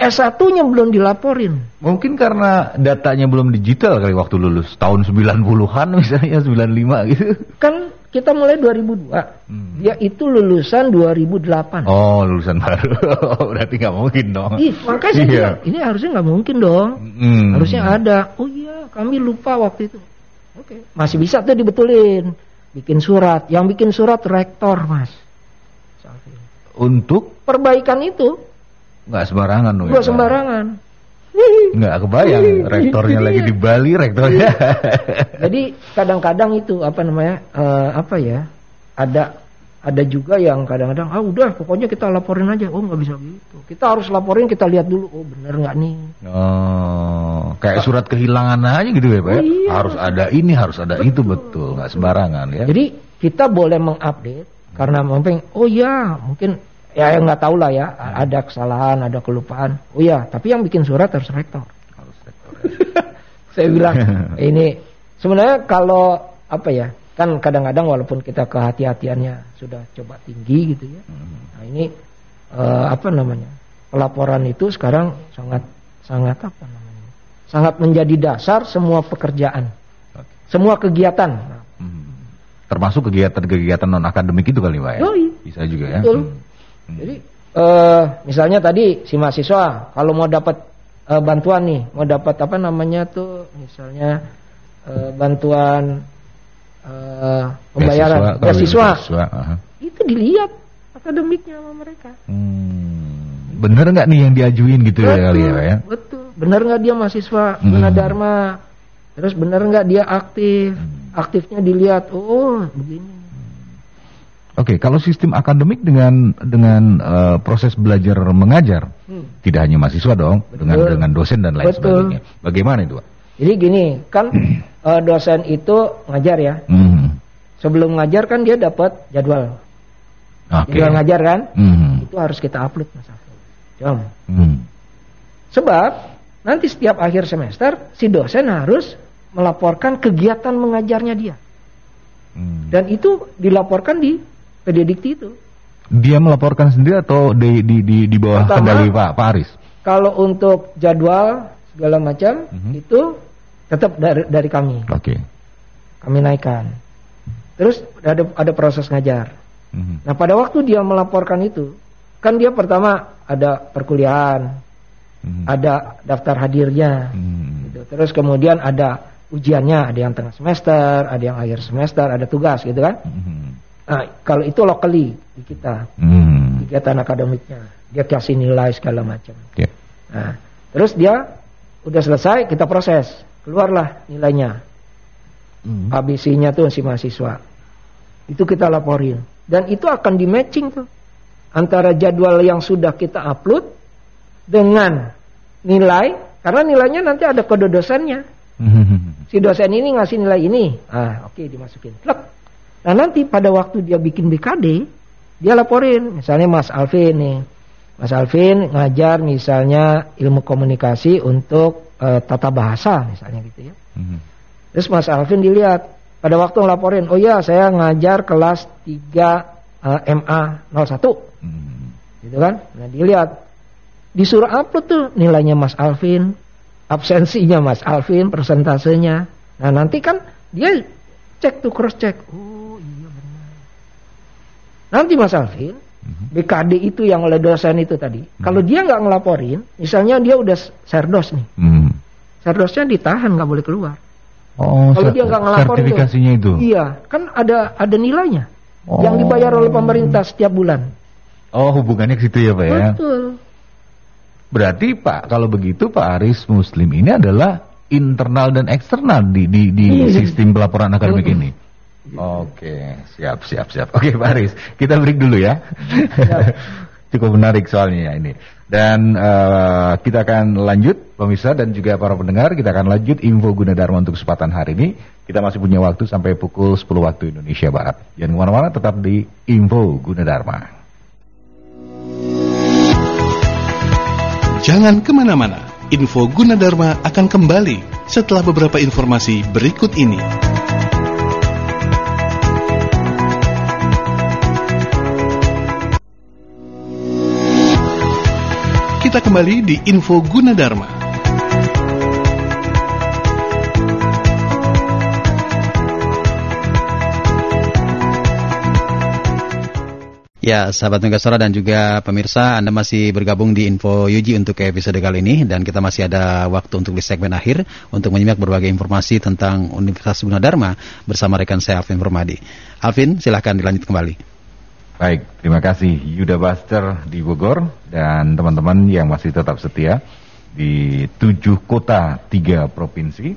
S1-nya belum dilaporin. Mungkin karena datanya belum digital kali waktu lulus tahun 90-an misalnya 95 gitu. Kan kita mulai 2002. Hmm. Dia itu lulusan 2008. Oh, lulusan baru. [laughs] Berarti nggak mungkin dong. Ih, makanya Iya. bilang, ini harusnya nggak mungkin dong. Hmm. Harusnya ada. Oh iya, kami lupa waktu itu. Oke, masih bisa tuh dibetulin. Bikin surat. Yang bikin surat rektor, Mas. Untuk Perbaikan itu nggak sembarangan dong. ya, gua Pak? sembarangan. Nggak kebayang [laughs] rektornya lagi di Bali, rektornya. Jadi kadang-kadang itu apa namanya? eh, apa ya? Ada ada juga yang kadang-kadang ah udah pokoknya kita laporin aja. Oh nggak bisa gitu. Kita harus laporin kita lihat dulu. Oh bener nggak nih? Oh, kayak surat kehilangan aja gitu ya, Pak? ya? Oh, iya. Harus ada ini, harus ada itu betul, nggak sembarangan ya. Jadi kita boleh mengupdate karena mungkin oh ya mungkin ya yang nggak tahu lah ya ada kesalahan ada kelupaan oh ya tapi yang bikin surat harus rektor Harus rektor. [laughs] saya bilang [laughs] ini sebenarnya kalau apa ya kan kadang-kadang walaupun kita kehati-hatiannya sudah coba tinggi gitu ya nah ini eh, apa namanya pelaporan itu sekarang sangat sangat apa namanya sangat menjadi dasar semua pekerjaan Oke. semua kegiatan Nah, Hmm. Termasuk kegiatan-kegiatan non akademik itu kali, Pak ya? Yoi. Bisa juga ya. Betul. Hmm. Jadi eh misalnya tadi si mahasiswa kalau mau dapat eh, bantuan nih, mau dapat apa namanya tuh misalnya eh, bantuan eh, pembayaran Beasiswa, beasiswa, itu dilihat akademiknya sama mereka. Hmm. Bener nggak nih yang diajuin gitu ya kali ya, Pak ya? betul. Benar nggak dia mahasiswa Hmm. Gunadarma? Terus benar nggak dia aktif? Hmm. Aktifnya dilihat. Oh, begini. Oke, kalau sistem akademik dengan dengan eh, proses belajar mengajar, Hmm. tidak hanya mahasiswa dong, dengan Betul. dengan dosen dan lain Betul. sebagainya. Bagaimana itu, Pak? Jadi gini, kan [clears throat] eh, dosen itu ngajar ya. Hmm. Sebelum ngajar kan dia dapat jadwal. Oke. Jadwal ngajar kan? Hmm. Itu harus kita upload Mas Afif. Jom. Hmm. Sebab nanti setiap akhir semester si dosen harus melaporkan kegiatan mengajarnya dia. Hmm. Dan itu dilaporkan di pedidikti itu. Dia melaporkan sendiri atau di di di, di bawah Pertama- kendali Pak Pak Aris? Kalau untuk jadwal segala macam Mhm. itu tetap dari dari kami. Oke. Kami naikkan. Terus ada ada proses ngajar. Mhm. Nah, pada waktu dia melaporkan itu, kan dia pertama ada perkuliahan, Mhm. ada daftar hadirnya, Hmm. gitu. Terus kemudian ada ujiannya, ada yang tengah semester, ada yang akhir semester, ada tugas gitu kan. Mhm. Nah, kalau itu locally di kita, Hmm. kegiatan akademiknya, dia kasih nilai segala macam. Oke. Nah, terus dia udah selesai, kita proses, keluarlah nilainya, Hmm. ABC-nya tuh si mahasiswa. Itu kita laporin dan itu akan di matching tuh antara jadwal yang sudah kita upload dengan nilai karena nilainya nanti ada kode dosennya. [laughs] Si dosen ini ngasih nilai ini. Ah, oke dimasukin. Plek. Nah, nanti pada waktu dia bikin BKD, dia laporin. Misalnya Mas Alvin nih. Mas Alvin ngajar misalnya ilmu komunikasi untuk eh, tata bahasa misalnya gitu ya. Mhm. Terus Mas Alvin dilihat pada waktu ngelaporin, "Oh ya, saya ngajar kelas 3 eh, MA 01." Mhm. Gitu kan? Nah, dilihat disuruh upload tuh nilainya Mas Alvin, absensinya Mas Alvin, persentasenya. Nah, nanti kan dia cek tuh cross check. Oh, iya benar. Nanti Mas Alvin, BKD itu yang oleh dosen itu tadi, kalau dia nggak ngelaporin, misalnya dia udah serdos nih, Mhm. Serdosnya ditahan nggak boleh keluar. Oh, Kalau dia nggak ngelapor sertifikasinya itu. Iya, kan ada ada nilainya Oh. yang dibayar oleh pemerintah setiap bulan. Oh, hubungannya ke situ ya, Pak ya. Betul. Berarti Pak, kalau begitu Pak Aris Muslim ini adalah internal dan eksternal di di, di Iya. sistem pelaporan akademik ini. Oke, siap siap siap. Oke Pak Aris, kita break dulu ya. [laughs] Cukup menarik soalnya ya ini. Dan eh, kita akan lanjut pemirsa dan juga para pendengar, kita akan lanjut info Gunadarma untuk kesempatan hari ini. Kita masih punya waktu sampai pukul 10 waktu Indonesia Barat. Jangan ke mana-mana, tetap di info Gunadarma. Jangan ke mana-mana, info Gunadarma akan kembali setelah beberapa informasi berikut ini. Kita kembali di Info Gunadarma. Ya, sahabat Megasora dan juga pemirsa, Anda masih bergabung di Info Yuji untuk episode kali ini dan kita masih ada waktu untuk di segmen akhir untuk menyimak berbagai informasi tentang Universitas Gunadarma bersama rekan saya Alvin Permadi. Alvin, silahkan dilanjut kembali. Baik, terima kasih Yuda Buster di Bogor dan teman-teman yang masih tetap setia di tujuh kota tiga provinsi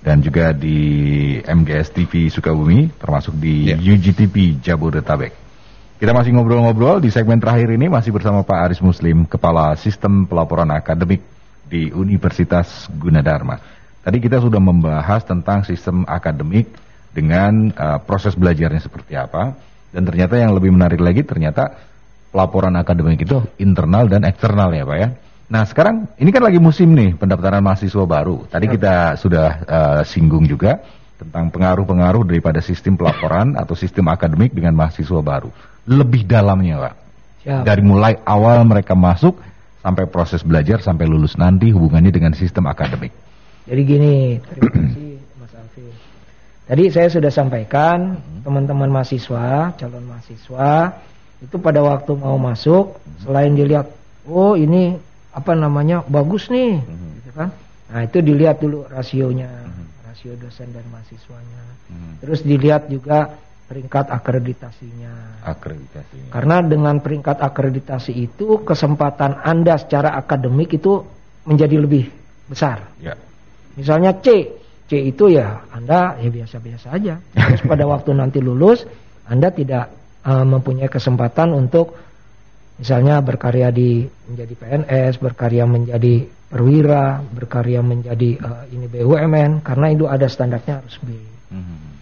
dan juga di MGS TV Sukabumi termasuk di yeah. UGTV Jabodetabek. Kita masih ngobrol-ngobrol di segmen terakhir ini masih bersama Pak Aris Muslim, Kepala Sistem Pelaporan Akademik di Universitas Gunadarma. Tadi kita sudah membahas tentang sistem akademik dengan uh, proses belajarnya seperti apa dan ternyata yang lebih menarik lagi ternyata pelaporan akademik itu internal dan eksternal ya Pak ya. Nah sekarang ini kan lagi musim nih pendaftaran mahasiswa baru. Tadi ya. kita sudah uh, singgung juga tentang pengaruh-pengaruh daripada sistem pelaporan atau sistem akademik dengan mahasiswa baru lebih dalamnya Pak. Siap. Dari mulai awal mereka masuk sampai proses belajar sampai lulus nanti hubungannya dengan sistem akademik. Jadi gini, terima kasih. Tadi saya sudah sampaikan hmm. teman-teman mahasiswa, calon mahasiswa itu pada waktu mau masuk hmm. selain dilihat oh ini apa namanya bagus nih, hmm. gitu kan? Nah itu dilihat dulu rasionya, hmm. rasio dosen dan mahasiswanya. Terus dilihat juga peringkat akreditasinya. Akreditasinya. Karena dengan peringkat akreditasi itu kesempatan Anda secara akademik itu menjadi lebih besar. Ya. Misalnya C, C itu ya Anda ya biasa-biasa aja. Terus pada waktu nanti lulus Anda tidak uh, mempunyai kesempatan untuk misalnya berkarya di menjadi PNS, berkarya menjadi perwira, berkarya menjadi uh, ini BUMN karena itu ada standarnya harus B. Mm -hmm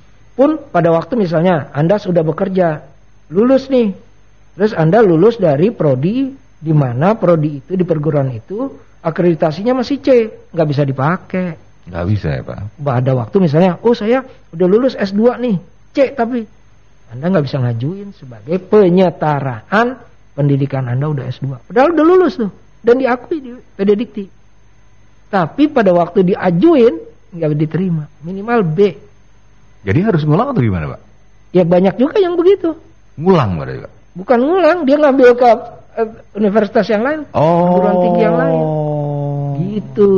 pun pada waktu misalnya Anda sudah bekerja, lulus nih. Terus Anda lulus dari prodi di mana prodi itu di perguruan itu akreditasinya masih C, nggak bisa dipakai. Nggak bisa ya Pak. Ada waktu misalnya, oh saya udah lulus S2 nih, C tapi Anda nggak bisa ngajuin sebagai penyetaraan pendidikan Anda udah S2. Padahal udah lulus tuh dan diakui di PD Dikti. Tapi pada waktu diajuin nggak diterima, minimal B jadi harus ngulang atau gimana Pak? Ya banyak juga yang begitu. Ngulang berarti Pak? Bukan ngulang, dia ngambil ke uh, universitas yang lain, oh. perguruan tinggi yang lain. Gitu.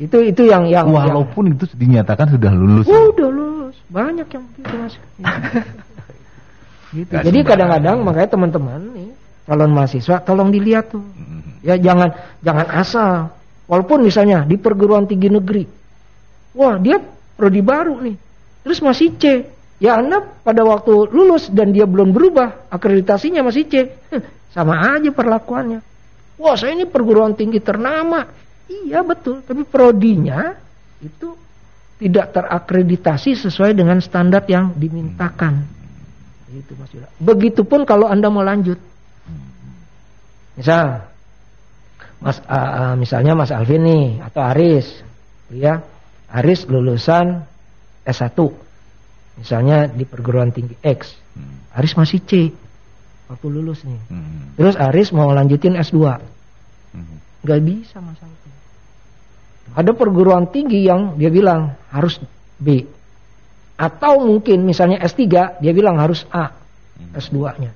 Itu itu yang yang walaupun yang, itu dinyatakan sudah lulus. Oh, udah lulus. Banyak yang begitu Mas. [laughs] gitu. Jadi kadang-kadang makanya teman-teman nih calon mahasiswa tolong dilihat tuh. Mm-hmm. Ya jangan jangan asal. Walaupun misalnya di perguruan tinggi negeri. Wah, dia prodi baru nih. Terus masih C. Ya Anda pada waktu lulus dan dia belum berubah, akreditasinya masih C. sama aja perlakuannya. Wah saya ini perguruan tinggi ternama. Iya betul, tapi prodinya itu tidak terakreditasi sesuai dengan standar yang dimintakan. Itu Mas Yudha. Begitupun kalau Anda mau lanjut. Misal, Mas, uh, uh, misalnya Mas Alvin nih atau Aris, ya Aris lulusan S1 misalnya di perguruan tinggi X hmm. Aris masih C waktu lulus nih hmm. terus Aris mau lanjutin S2 hmm. Gak bisa masalah ada perguruan tinggi yang dia bilang harus B. Atau mungkin misalnya S3 dia bilang harus A hmm. S2 nya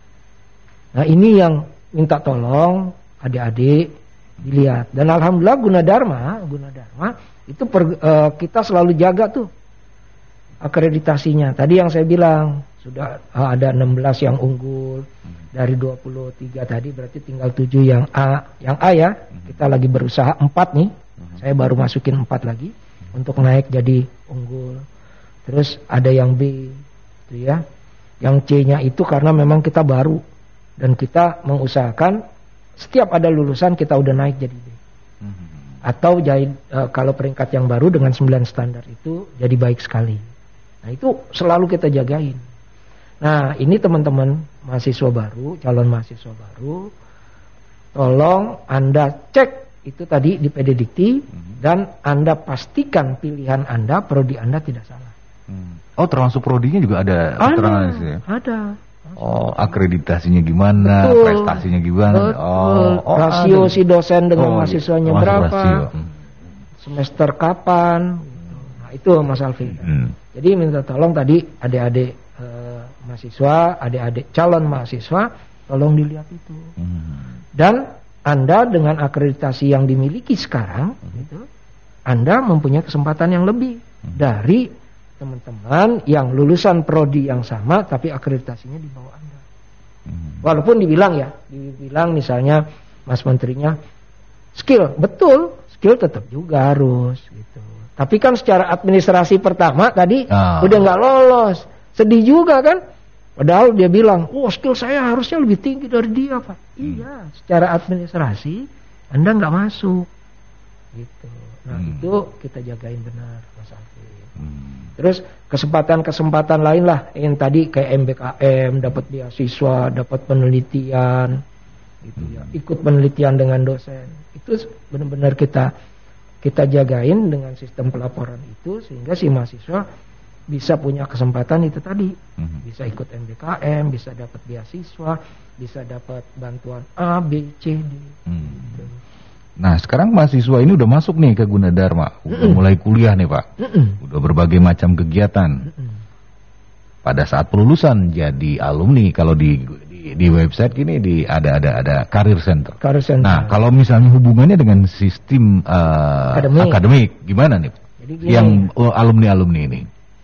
nah ini yang minta tolong adik-adik dilihat. Dan alhamdulillah Gunadarma Gunadarma itu per, uh, kita selalu jaga tuh akreditasinya. Tadi yang saya bilang sudah uh, ada 16 yang unggul dari 23 tadi berarti tinggal 7 yang A. Yang A ya, kita lagi berusaha 4 nih. Saya baru masukin 4 lagi untuk naik jadi unggul. Terus ada yang B itu ya. Yang C-nya itu karena memang kita baru dan kita mengusahakan setiap ada lulusan kita udah naik jadi B atau jadi uh, kalau peringkat yang baru dengan 9 standar itu jadi baik sekali. Nah, itu selalu kita jagain. Nah, ini teman-teman mahasiswa baru, calon mahasiswa baru, tolong Anda cek itu tadi di PD Dikti hmm. dan Anda pastikan pilihan Anda, prodi Anda tidak salah. Hmm. Oh, termasuk prodinya juga ada ada, ya? Ada, Oh, akreditasinya gimana, Betul. prestasinya gimana? Betul. Oh, oh, rasio ada. si dosen dengan Oh, mahasiswanya masuk berapa, rasio. Hmm. semester kapan. Nah, itu Mas Alvin. Hmm. Jadi minta tolong tadi adik-adik eh, mahasiswa, adik-adik calon mahasiswa, tolong dilihat itu. Hmm. Dan Anda dengan akreditasi yang dimiliki sekarang, gitu, Anda mempunyai kesempatan yang lebih dari teman-teman yang lulusan prodi yang sama, tapi akreditasinya di bawah Anda. Hmm. Walaupun dibilang ya, dibilang misalnya Mas Menterinya skill, betul, skill tetap juga harus gitu. Tapi kan secara administrasi pertama tadi Ah. udah nggak lolos, sedih juga kan? Padahal dia bilang, oh skill saya harusnya lebih tinggi dari dia pak. Iya, secara administrasi Anda nggak masuk, gitu. Nah Hmm. itu kita jagain benar, Mas Alvin. Hmm. Terus kesempatan-kesempatan lain lah yang tadi kayak MBKM dapat beasiswa, dapat penelitian, gitu ya. Ikut penelitian dengan dosen. Itu benar-benar kita kita jagain dengan sistem pelaporan itu sehingga si mahasiswa bisa punya kesempatan itu tadi. Hmm. Bisa ikut MBKM, bisa dapat beasiswa, bisa dapat bantuan A, B, C, D. Hmm. gitu. Nah, sekarang mahasiswa ini udah masuk nih ke Gunadarma, udah mulai kuliah nih Pak, Mm-mm. udah berbagai macam kegiatan. Mm-mm. Pada saat pelulusan jadi alumni, kalau di di, website gini di ada ada ada career center. Career Center. Nah, kalau misalnya hubungannya dengan sistem eh, Akademik. akademik, gimana nih? Jadi gini. Yang alumni alumni ini.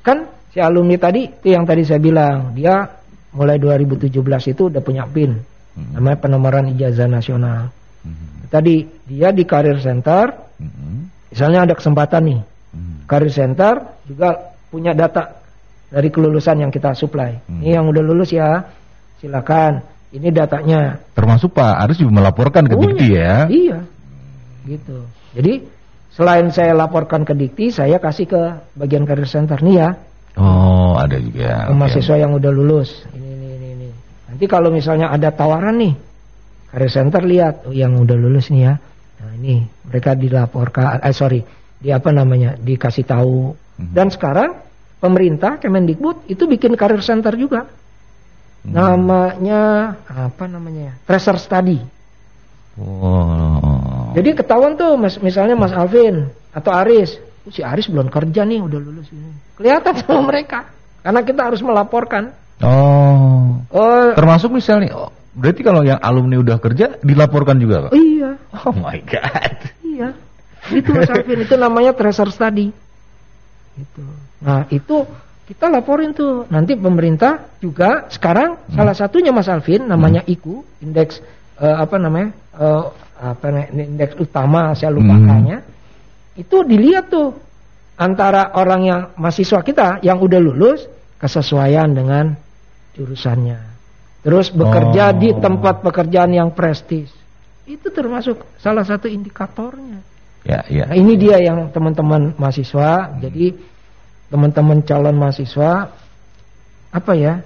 Kan si alumni tadi itu yang tadi saya bilang, dia mulai 2017 itu udah punya PIN. Hmm. Namanya penomoran ijazah nasional. Hmm. Tadi dia di Career Center, Hmm. misalnya ada kesempatan nih. Hmm. Career Center juga punya data dari kelulusan yang kita supply. Hmm. Ini yang udah lulus ya, silakan. Ini datanya. Termasuk Pak harus juga melaporkan ke Punya. Dikti ya. Iya. Gitu. Jadi selain saya laporkan ke Dikti, saya kasih ke bagian Career Center nih ya. Oh, ada juga. ke Oke. mahasiswa yang udah lulus. Ini, ini, ini, ini. Nanti kalau misalnya ada tawaran nih, career center lihat, oh yang udah lulus nih ya. Nah ini mereka dilaporkan, eh sorry, di apa namanya, dikasih tahu. Mhm. Dan sekarang pemerintah Kemendikbud itu bikin career center juga. Hmm. Namanya apa namanya? Tracer study. Oh. Jadi ketahuan tuh mas, misalnya Mas Alvin atau Aris, "Oh, si Aris belum kerja nih udah lulus ini. Kelihatan sama [laughs] mereka. Karena kita harus melaporkan. Oh. Oh, Termasuk misalnya, oh, berarti kalau yang alumni udah kerja dilaporkan juga, Pak? iya. Oh my god. Iya, itu Mas Alvin itu namanya tracer study. Itu. Nah itu kita laporin tuh. Nanti pemerintah juga sekarang salah satunya Mas Alvin namanya IKU, indeks eh, apa namanya eh, apa namanya, indeks utama saya lupa Hmm. Itu dilihat tuh antara orang yang mahasiswa kita yang udah lulus kesesuaian dengan jurusannya. Terus bekerja Oh. di tempat pekerjaan yang prestis. Itu termasuk salah satu indikatornya. Ya, ya. Nah, ini dia yang teman-teman mahasiswa. Jadi teman-teman calon mahasiswa apa ya?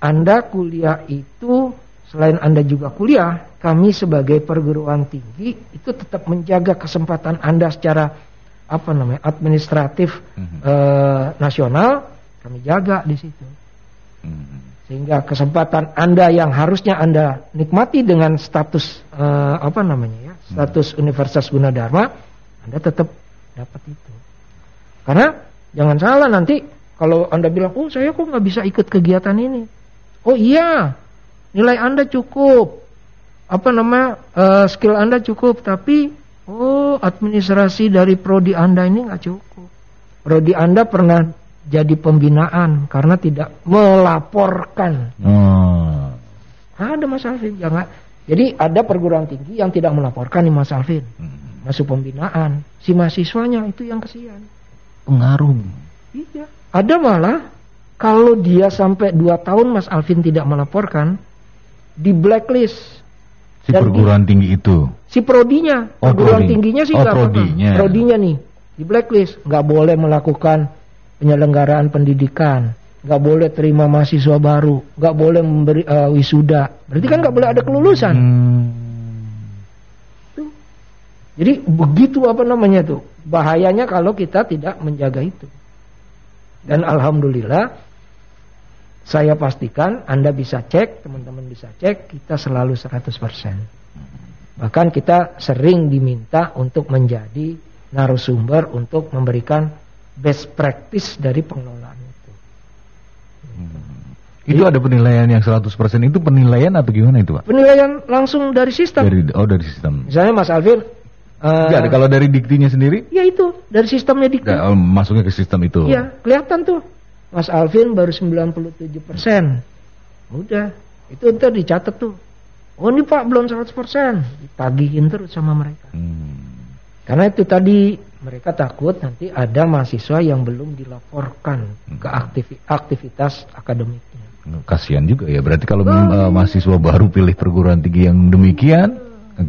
Anda kuliah itu selain Anda juga kuliah, kami sebagai perguruan tinggi itu tetap menjaga kesempatan Anda secara apa namanya? administratif Mhm. eh, nasional kami jaga di situ. Hmm. Sehingga kesempatan Anda yang harusnya Anda nikmati dengan status eh, apa namanya ya, status Universitas Gunadarma, Anda tetap dapat itu. Karena jangan salah nanti kalau Anda bilang, "Oh, saya kok nggak bisa ikut kegiatan ini." Oh iya, nilai Anda cukup. Apa nama eh, skill Anda cukup, tapi oh administrasi dari prodi Anda ini nggak cukup. Prodi Anda pernah jadi pembinaan karena tidak melaporkan. Oh. Ada Mas Alvin, jangan. Jadi ada perguruan tinggi yang tidak melaporkan nih Mas Alvin Hmm. masuk pembinaan. Si mahasiswanya itu yang kesian. Pengaruh. Iya. Ada malah kalau dia sampai 2 tahun Mas Alvin tidak melaporkan di blacklist Si Dan perguruan tinggi itu. si prodinya, Oh, perguruan prodi. tingginya sih Oh, nggak apa-apa. prodinya. Prodinya nih di blacklist, nggak boleh melakukan penyelenggaraan pendidikan, nggak boleh terima mahasiswa baru, nggak boleh memberi eh, wisuda. Berarti kan nggak boleh ada kelulusan. Hmm. Jadi begitu apa namanya tuh bahayanya kalau kita tidak menjaga itu. Dan alhamdulillah saya pastikan Anda bisa cek, teman-teman bisa cek, kita selalu 100%. Bahkan kita sering diminta untuk menjadi narasumber untuk memberikan best practice dari pengelolaan itu. Hmm. Itu ada penilaian yang 100% itu penilaian atau gimana itu Pak? Penilaian langsung dari sistem. Dari, oh dari sistem. Misalnya Mas Alvin. Uh, ya, kalau dari diktinya sendiri? Ya itu, dari sistemnya dikti. Ya, masuknya ke sistem itu. Iya, kelihatan tuh. Mas Alvin baru 97 persen. Udah, itu ntar dicatat tuh. Oh ini Pak belum 100 persen. Ditagihin terus sama mereka. Hmm. Karena itu tadi mereka takut nanti ada mahasiswa yang belum dilaporkan hmm. ke aktivitas akademiknya. Kasihan juga ya. Berarti kalau oh. mahasiswa baru pilih perguruan tinggi yang demikian,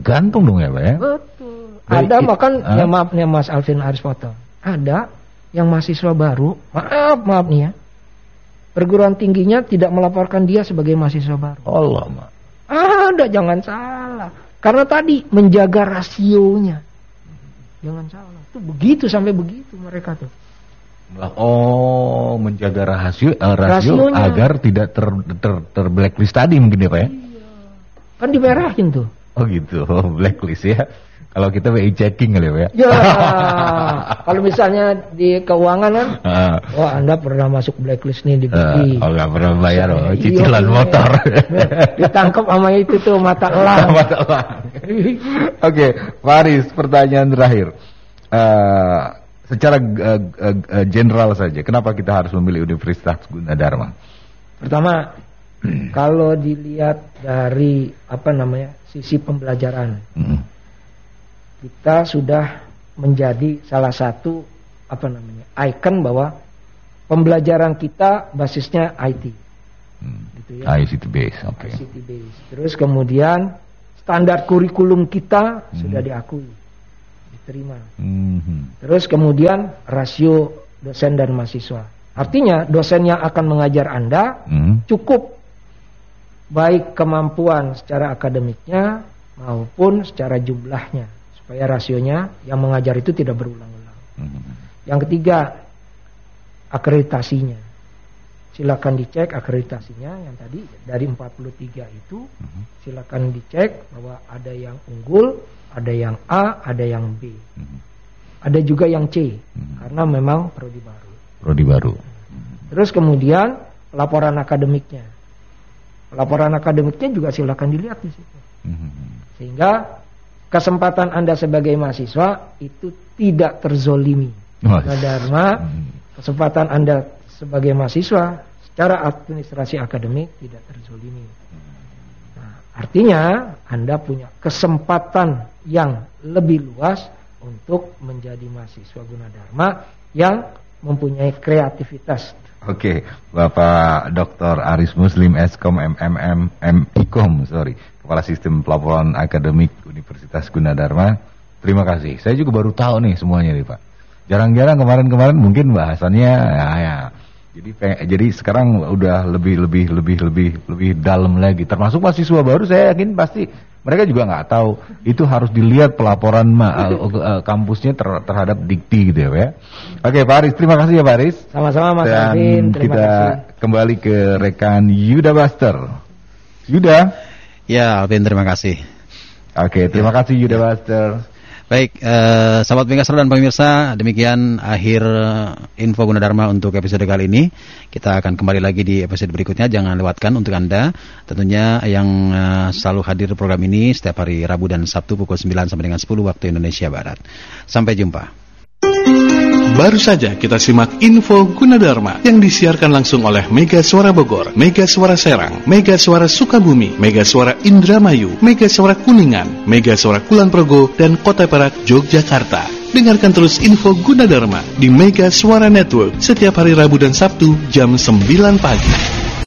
gantung dong ya Pak ya? Betul. Ada makan, ya maaf nih Mas Alvin Aris Foto. Ada yang mahasiswa baru, maaf maaf nih ya. Perguruan tingginya tidak melaporkan dia sebagai mahasiswa baru. Allah, Mak. Ada, jangan salah. Karena tadi menjaga rasionya. Jangan salah. Itu begitu sampai begitu mereka tuh. Oh, menjaga rasio, uh, rasio Rasionya. agar tidak ter, ter, ter blacklist tadi mungkin ya Pak ya? Iya. Kan dimerahin tuh. Oh gitu, [laughs] blacklist ya. Kalau kita WI checking kali ya. Ya, [laughs] kalau misalnya di keuangan kan, uh, wah Anda pernah masuk blacklist nih di uh, Oh nggak pernah bayar, oh, cicilan iya, motor. [laughs] Ditangkap sama itu tuh mata elang. [laughs] mata elang. Oke, okay, Faris, pertanyaan terakhir. Uh, secara uh, uh, uh, general saja, kenapa kita harus memilih Universitas Gunadarma? Pertama, kalau dilihat dari apa namanya sisi pembelajaran. Hmm kita sudah menjadi salah satu apa namanya ikon bahwa pembelajaran kita basisnya IT. Hmm. Gitu ya. ICT base, oke. Okay. ICT base. Terus kemudian standar kurikulum kita hmm. sudah diakui, diterima. Hmm. Terus kemudian rasio dosen dan mahasiswa. Artinya dosen yang akan mengajar Anda hmm. cukup baik kemampuan secara akademiknya maupun secara jumlahnya supaya rasionya yang mengajar itu tidak berulang-ulang. Hmm. Yang ketiga, akreditasinya. Silakan dicek akreditasinya yang tadi dari 43 itu hmm. silakan dicek bahwa ada yang unggul, ada yang A, ada yang B. Hmm. Ada juga yang C hmm. karena memang prodi baru. Prodi baru. Terus kemudian laporan akademiknya. Laporan akademiknya juga silakan dilihat di situ. Hmm. Sehingga kesempatan Anda sebagai mahasiswa itu tidak terzolimi. Oh, Dharma, kesempatan Anda sebagai mahasiswa secara administrasi akademik tidak terzolimi. Nah, artinya Anda punya kesempatan yang lebih luas untuk menjadi mahasiswa Gunadarma yang mempunyai kreativitas. Oke, Bapak Dr. Aris Muslim Eskom MMM MIKOM, sorry. Kepala Sistem Pelaporan Akademik Universitas Gunadarma. Terima kasih. Saya juga baru tahu nih semuanya nih Pak. Jarang-jarang kemarin-kemarin mungkin bahasannya ya, ya. Jadi jadi sekarang udah lebih lebih lebih lebih lebih dalam lagi. Termasuk mahasiswa baru saya yakin pasti mereka juga nggak tahu itu harus dilihat pelaporan ma, uh, kampusnya ter, terhadap dikti gitu ya. Oke Pak Aris, terima kasih ya Pak Aris. Sama-sama Mas Dan Alvin, kita kasih. kembali ke rekan Yuda Buster. Yuda. Ya, Alvin terima kasih. Oke, terima kasih Yuda Buster. Baik, eh, sahabat Megasar dan pemirsa, demikian akhir info Gunadarma untuk episode kali ini. Kita akan kembali lagi di episode berikutnya. Jangan lewatkan untuk Anda, tentunya yang eh, selalu hadir program ini setiap hari Rabu dan Sabtu pukul 9 sampai dengan 10 waktu Indonesia Barat. Sampai jumpa. Baru saja kita simak info Gunadarma yang disiarkan langsung oleh Mega Suara Bogor, Mega Suara Serang, Mega Suara Sukabumi, Mega Suara Indramayu, Mega Suara Kuningan, Mega Suara Kulon Progo, dan Kota Perak, Yogyakarta. Dengarkan terus info Gunadarma di Mega Suara Network setiap hari Rabu dan Sabtu jam 9 pagi.